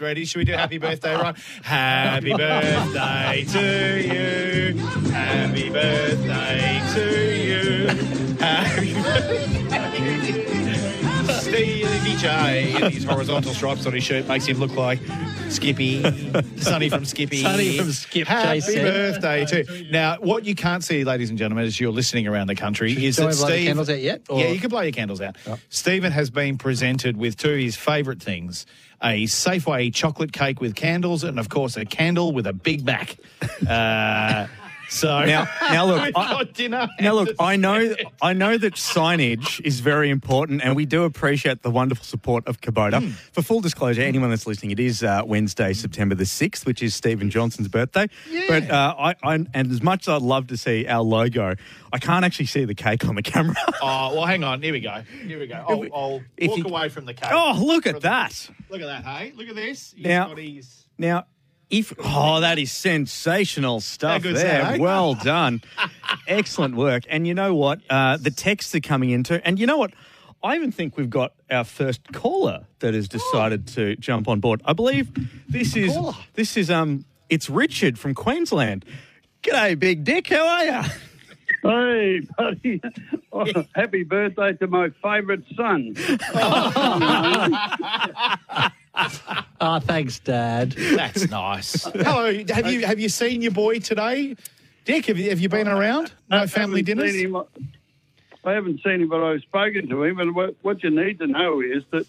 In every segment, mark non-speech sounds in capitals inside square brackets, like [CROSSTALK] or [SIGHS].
Ready? Should we do happy birthday, Ron? [LAUGHS] Happy birthday to you. Happy birthday to you. Happy birthday. Stevie J in these horizontal stripes on his shirt makes him look like Skippy. Sonny from Skippy. Sonny from Skip, Happy Jason. birthday to Now, what you can't see, ladies and gentlemen, as you're listening around the country, is Shall that we blow Steve. candles out yet, or- Yeah, you can blow your candles out. Stephen has been presented with two of his favourite things a Safeway chocolate cake with candles, and of course, a candle with a Big Mac. Uh, so Now, now [LAUGHS] look, I, now look. I know, I know that signage is very important, and we do appreciate the wonderful support of Kubota. Hmm. For full disclosure, anyone that's listening, it is uh, Wednesday, September the sixth, which is Stephen Johnson's birthday. Yeah. But uh, I, I, and as much as I'd love to see our logo, I can't actually see the cake on the camera. [LAUGHS] Oh, well, hang on. Here we go. Here we go. I'll, I'll if walk you- away from the cake. oh, look at the- that! Look at that, hey? Look at this. He's Now- got his- Now, if oh, that is sensational stuff good's there. that, eh? Well done, excellent work. And you know what? Uh, the texts are coming into, and you know what? I even think we've got our first caller that has decided to jump on board. I believe this is this is um, it's Richard from Queensland. G'day, Big Dick. How are you? Hey, buddy. Oh, happy birthday to my favourite son. Oh, [LAUGHS] [LAUGHS] Oh, thanks, Dad. That's nice. Hello. Have you have you seen your boy today? Dick, have you, have you been around? No family haven't dinners? him- I haven't seen him, but I've spoken to him. And what, what you need to know is that,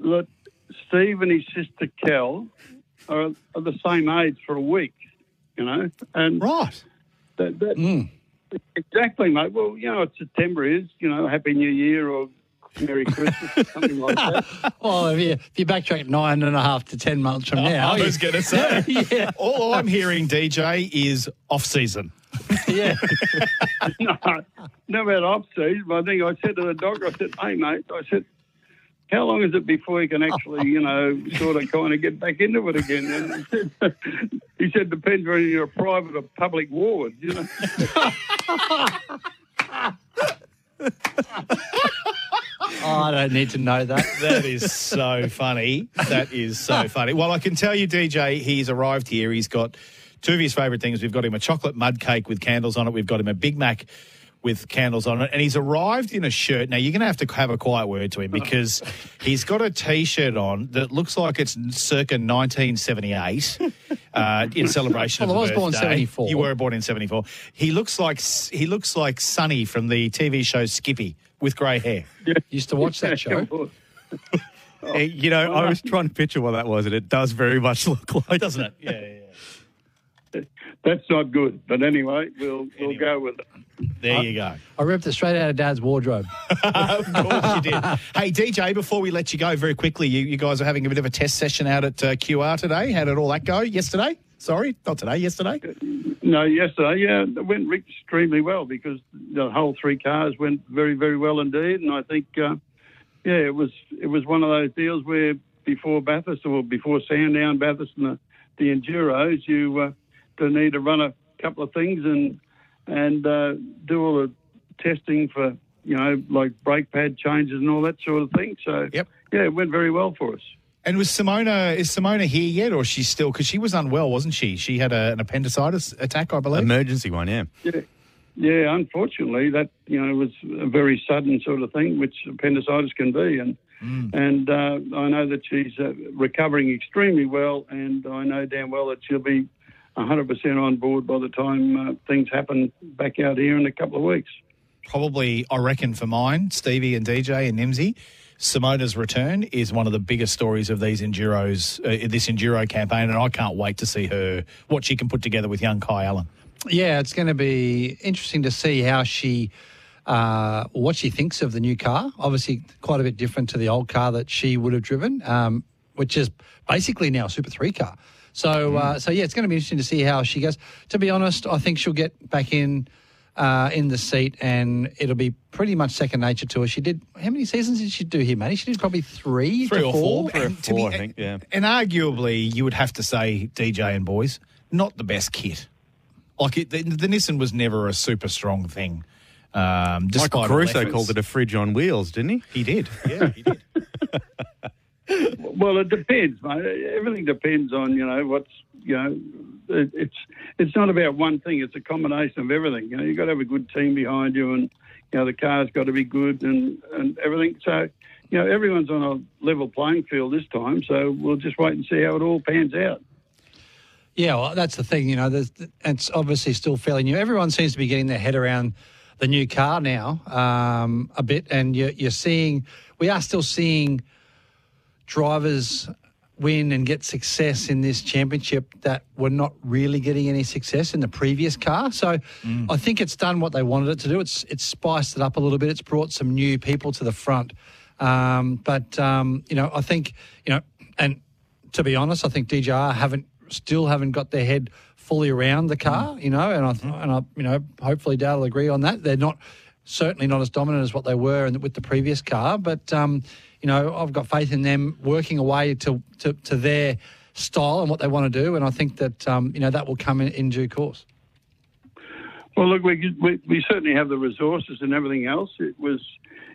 that Steve and his sister Kel are, are the same age for a week, you know? And Right. that, that, hmm. exactly, mate. Well, you know what September is, you know, Happy New Year or Merry Christmas or something like that. [LAUGHS] Well, if you, if you backtrack nine and a half to ten months from oh, now, I was going to say. [LAUGHS] yeah, All I'm hearing, DJ, is off season. [LAUGHS] yeah. no, no about off season. But I think I said to the doctor, I said, "Hey, mate," I said, "How long is it before you can actually, you know, sort of kind of get back into it again?" And he said, he said "Depends whether you're a private or public ward." You know, Oh, [LAUGHS] I don't need to know that. That is so funny. That is so funny. Well, I can tell you, DJ, he's arrived here. He's got two of his favourite things. We've got him a chocolate mud cake with candles on it. We've got him a Big Mac with candles on it. And he's arrived in a shirt. Now, you're going to have to have a quiet word to him oh. because he's got a t shirt on that looks like it's circa 1978 [LAUGHS] uh, in celebration Well, of I was the born birthday. 74. You were born in 74. He looks like he looks like Sonny from the TV show Skippy with grey hair. [LAUGHS] Used to watch that show. [LAUGHS] [LAUGHS] You know, I was trying to picture what that was, and it does very much look like, Doesn't it? Yeah, yeah, yeah. That's not good. But anyway, we'll we'll go with it. There you go. I ripped it straight out of Dad's wardrobe. [LAUGHS] of course you did. Hey, DJ, before we let you go very quickly, you, you guys are having a bit of a test session out at uh, QR today. How did all that go yesterday? Sorry, not today, yesterday. No, yesterday, yeah, it went extremely well because the whole three cars went very, very well indeed. And I think, uh, yeah, it was it was one of those deals where before Bathurst or before Sandown, Bathurst, and the, the Enduros, you uh, do need to run a couple of things and and uh, do all the testing for you know like brake pad changes and all that sort of thing. So Yep. yeah, it went very well for us. And was Simona, is Simona here yet or is she still, because she was unwell, wasn't she? She had a, an appendicitis attack, I believe. emergency one, yeah. Yeah, yeah. Unfortunately, that you know was a very sudden sort of thing, which appendicitis can be, and and uh, I know that she's uh, recovering extremely well, and I know damn well that she'll be 100% on board by the time uh, things happen back out here in a couple of weeks. Probably, I reckon, for mine, Stevie and DJ and Nimsy, Simona's return is one of the biggest stories of these enduros, uh, this enduro campaign, and I can't wait to see her what she can put together with young Kai Allen. Yeah, it's going to be interesting to see how she, uh, what she thinks of the new car. Obviously, quite a bit different to the old car that she would have driven. Um, which is basically now a Super Three car. So, Mm. uh, so yeah, it's going to be interesting to see how she goes. To be honest, I think she'll get back in uh, in the seat, and it'll be pretty much second nature to her. She did how many seasons did she do here, Matty? She did probably three, Three to or four. Three or And to four, I think, yeah. And arguably, you would have to say, DJ and boys, not the best kit. Like, it, the, the Nissan was never a super strong thing. Um, Michael all Caruso called it a fridge on wheels, didn't he? He did. Yeah, he did. Well, it depends, mate. Everything depends on you know what's you know. It, it's it's not about one thing. It's a combination of everything. You know, you've got to have a good team behind you, and you know the car's got to be good and and everything. So you know everyone's on a level playing field this time. So we'll just wait and see how it all pans out. Yeah, well, that's the thing. You know, it's obviously still fairly new. Everyone seems to be getting their head around the new car now um, a bit, and you're, you're seeing we are still seeing drivers win and get success in this championship that were not really getting any success in the previous car. So I think it's done what they wanted it to do. It's it's spiced it up a little bit. It's brought some new people to the front. Um, but um, you know, I think you know, and to be honest, I think DJR haven't still haven't got their head fully around the car. You know, and I and I you know hopefully Dale will agree on that. They're not certainly not as dominant as what they were in, with the previous car, but um, you know I've got faith in them working away to to, to their style and what they want to do, and I think that um, you know that will come in, in due course. Well, look, we, we we certainly have the resources and everything else. It was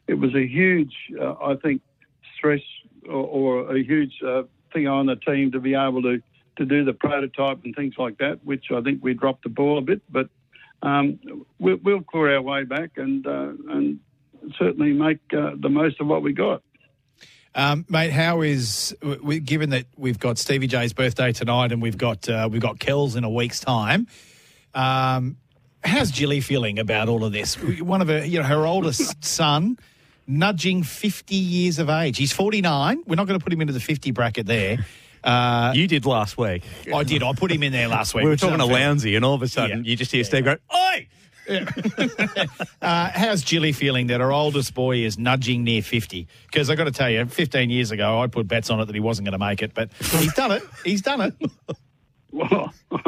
it was a huge, uh, I think, stress or, or a huge uh, thing on the team to be able to to do the prototype and things like that, which I think we dropped the ball a bit. But um, we'll, we'll claw our way back and uh, and certainly make uh, the most of what we got. Um, mate, how is given that we've got Stevie J's birthday tonight and we've got uh, we've got Kells in a week's time? Um, how's Jilly feeling about all of this? One of her, you know, her oldest [LAUGHS] son, nudging fifty years of age. He's forty nine. We're not going to put him into the fifty bracket there. Uh, You did last week. I did. I put him in there last week. We were talking to unfair. Lowndesy, and all of a sudden Yeah. you just hear Steve go, "Oi!" [LAUGHS] Uh, how's Jilly feeling that her oldest boy is nudging near 50? Because i got to tell you, 15 years ago, I put bets on it that he wasn't going to make it, but he's done it. He's done it. [LAUGHS] Well, [LAUGHS]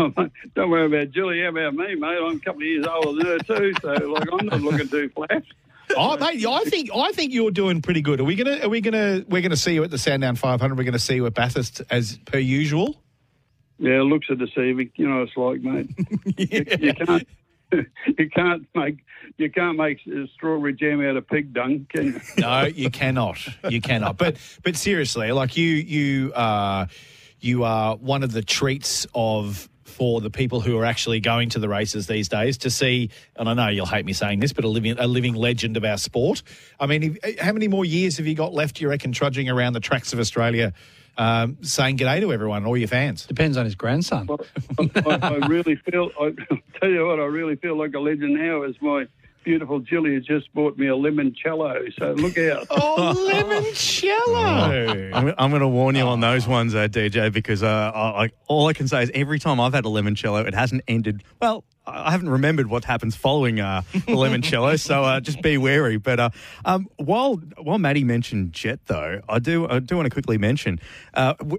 don't worry about Julie. How about me, mate? I'm a couple of years older than her too, so like I'm not looking too flat. Oh, mate, I think I think you're doing pretty good. Are we gonna are we gonna we're gonna see you at the Sandown 500? We're gonna see you at Bathurst as per usual. Yeah, looks are deceiving. You know what it's like, mate. [LAUGHS] you, you can't. [LAUGHS] You can't make you can't make strawberry jam out of pig dung, can you? No, you cannot. You cannot. But but seriously, like you you uh you are one of the treats of for the people who are actually going to the races these days to see. And I know you'll hate me saying this, but a living a living legend of our sport. I mean, how many more years have you got left? You reckon trudging around the tracks of Australia, um, saying g'day to everyone, all your fans? Depends on his grandson. I, I, I really feel. I [LAUGHS] tell you what, I really feel like a legend now. As my beautiful Julie has just bought me a limoncello, so look out. [LAUGHS] Oh, limoncello! I'm, I'm going to warn you on those ones, uh, DJ, because uh, I, I, all I can say is every time I've had a limoncello, it hasn't ended. Well, I haven't remembered what happens following uh, the limoncello, [LAUGHS] so uh, just be wary. But uh, um, while while Maddie mentioned Jet, though, I do I do want to quickly mention uh, w-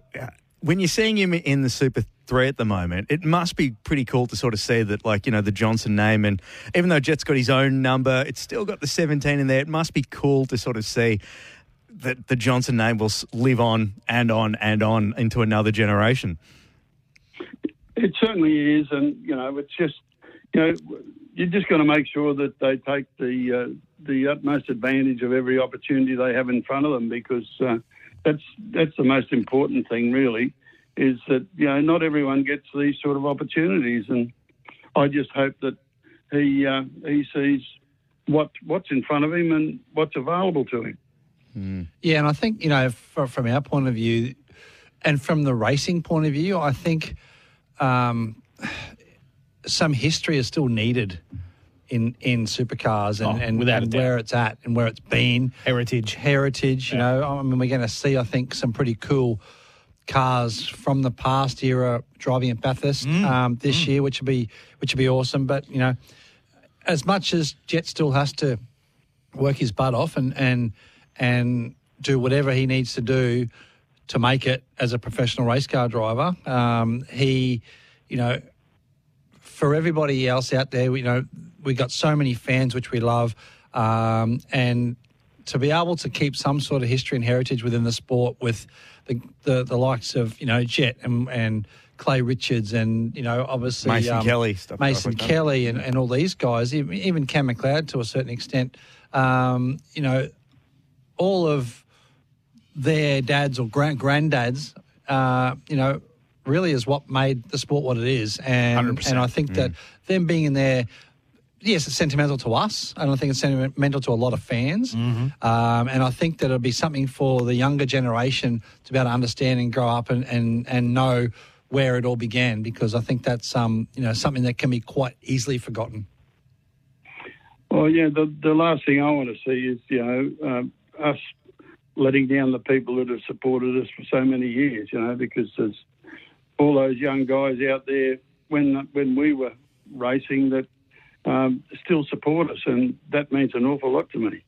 when you're seeing him in the Super Three at the moment, it must be pretty cool to sort of see that, like you know, the Johnson name, and even though Jet's got his own number, it's still got the 17 in there. It must be cool to sort of see that the Johnson name will live on and on and on into another generation. It certainly is, and you know, it's just you know, you're just going to make sure that they take the uh, the utmost advantage of every opportunity they have in front of them, because uh, that's that's the most important thing, really, is that you know not everyone gets these sort of opportunities, and I just hope that he uh, he sees what what's in front of him and what's available to him. Yeah, and I think you know, fr from our point of view, and from the racing point of view, I think um, [SIGHS] some history is still needed in in supercars and, Oh, and, without and where it's at and where it's been. Heritage. heritage. You know, I mean, we're going to see, I think, some pretty cool cars from the past era driving at Bathurst Mm. um, this year, which would be which would be awesome. But you know, as much as Jet still has to work his butt off and and and do whatever he needs to do to make it as a professional race car driver. Um, he, you know, for everybody else out there, you know, we got so many fans which we love, um, and to be able to keep some sort of history and heritage within the sport with the the, the likes of you know Jet and and Clay Richards and you know obviously um, Mason Kelly, stuff Mason like. Kelly and, and all these guys, even, Cam McLeod to a certain extent, um, you know, all of their dads or grand granddads, uh, you know, really is what made the sport what it is, and 100%. and I think that them being in there. Yes, it's sentimental to us, and I think it's sentimental to a lot of fans. Um, and I think that it'll be something for the younger generation to be able to understand and grow up and, and, and know where it all began, because I think that's um, you know something that can be quite easily forgotten. Well, yeah, the the last thing I want to see is you know um, us letting down the people that have supported us for so many years. You know, because there's all those young guys out there when when we were racing that um, still support us, and that means an awful lot to me.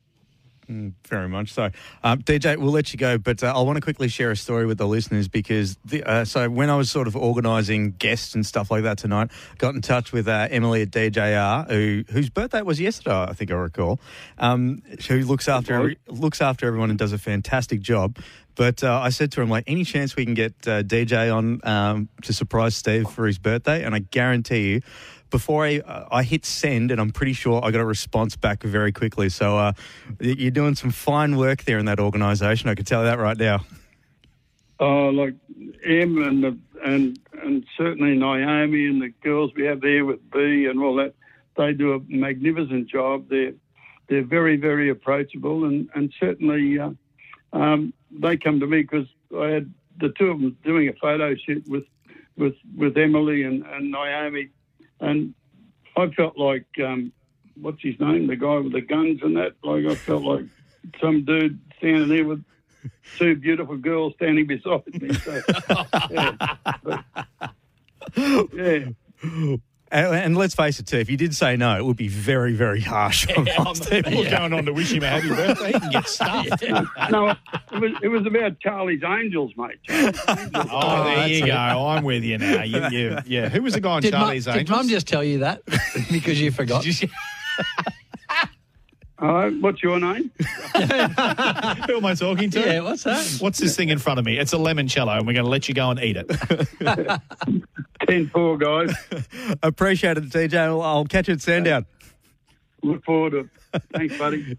Very much so. Um, DJ, we'll let you go, but uh, I want to quickly share a story with the listeners because the, uh, so when I was sort of organising guests and stuff like that tonight, got in touch with uh, Emily at DJR, who whose birthday was yesterday, I think I recall, um, who looks after every, looks after everyone and does a fantastic job. But uh, I said to him, like, any chance we can get uh, DJ on um, to surprise Steve for his birthday? And I guarantee you, before I, uh, I hit send, and I'm pretty sure I got a response back very quickly. So uh, you're doing some fine work there in that organisation. I can tell you that right now. Oh, like Em and the, and and certainly Naomi and the girls we have there with B and all that, they do a magnificent job. They're they're very very approachable and and certainly uh, um, they come to me because I had the two of them doing a photo shoot with with with Emily and, and Naomi, and I felt like um, what's his name, the guy with the guns and that. Like I felt like some dude standing there with two beautiful girls standing beside me. So, yeah. But, yeah. [LAUGHS] And, and let's face it, too, if you did say no, it would be very, very harsh. on on the Steve. people [LAUGHS] going on to wish him a happy birthday, he can get stuffed. [LAUGHS] No, it was, it was about Charlie's Angels, mate. Charlie's [LAUGHS] Angels. Oh, oh, there you go. I'm with you now. You, you, yeah. Who was the guy on Did, Mum, Charlie's did Angels? Mum just tell you that because you forgot? Did you- All right, what's your name? Who am I talking to? yeah, what's that? What's this thing in front of me? It's a limoncello, and we're going to let you go and eat it. 10 4, guys. [LAUGHS] Appreciate it. I'll, I'll catch you at Sandown. Look forward to it. Thanks, buddy.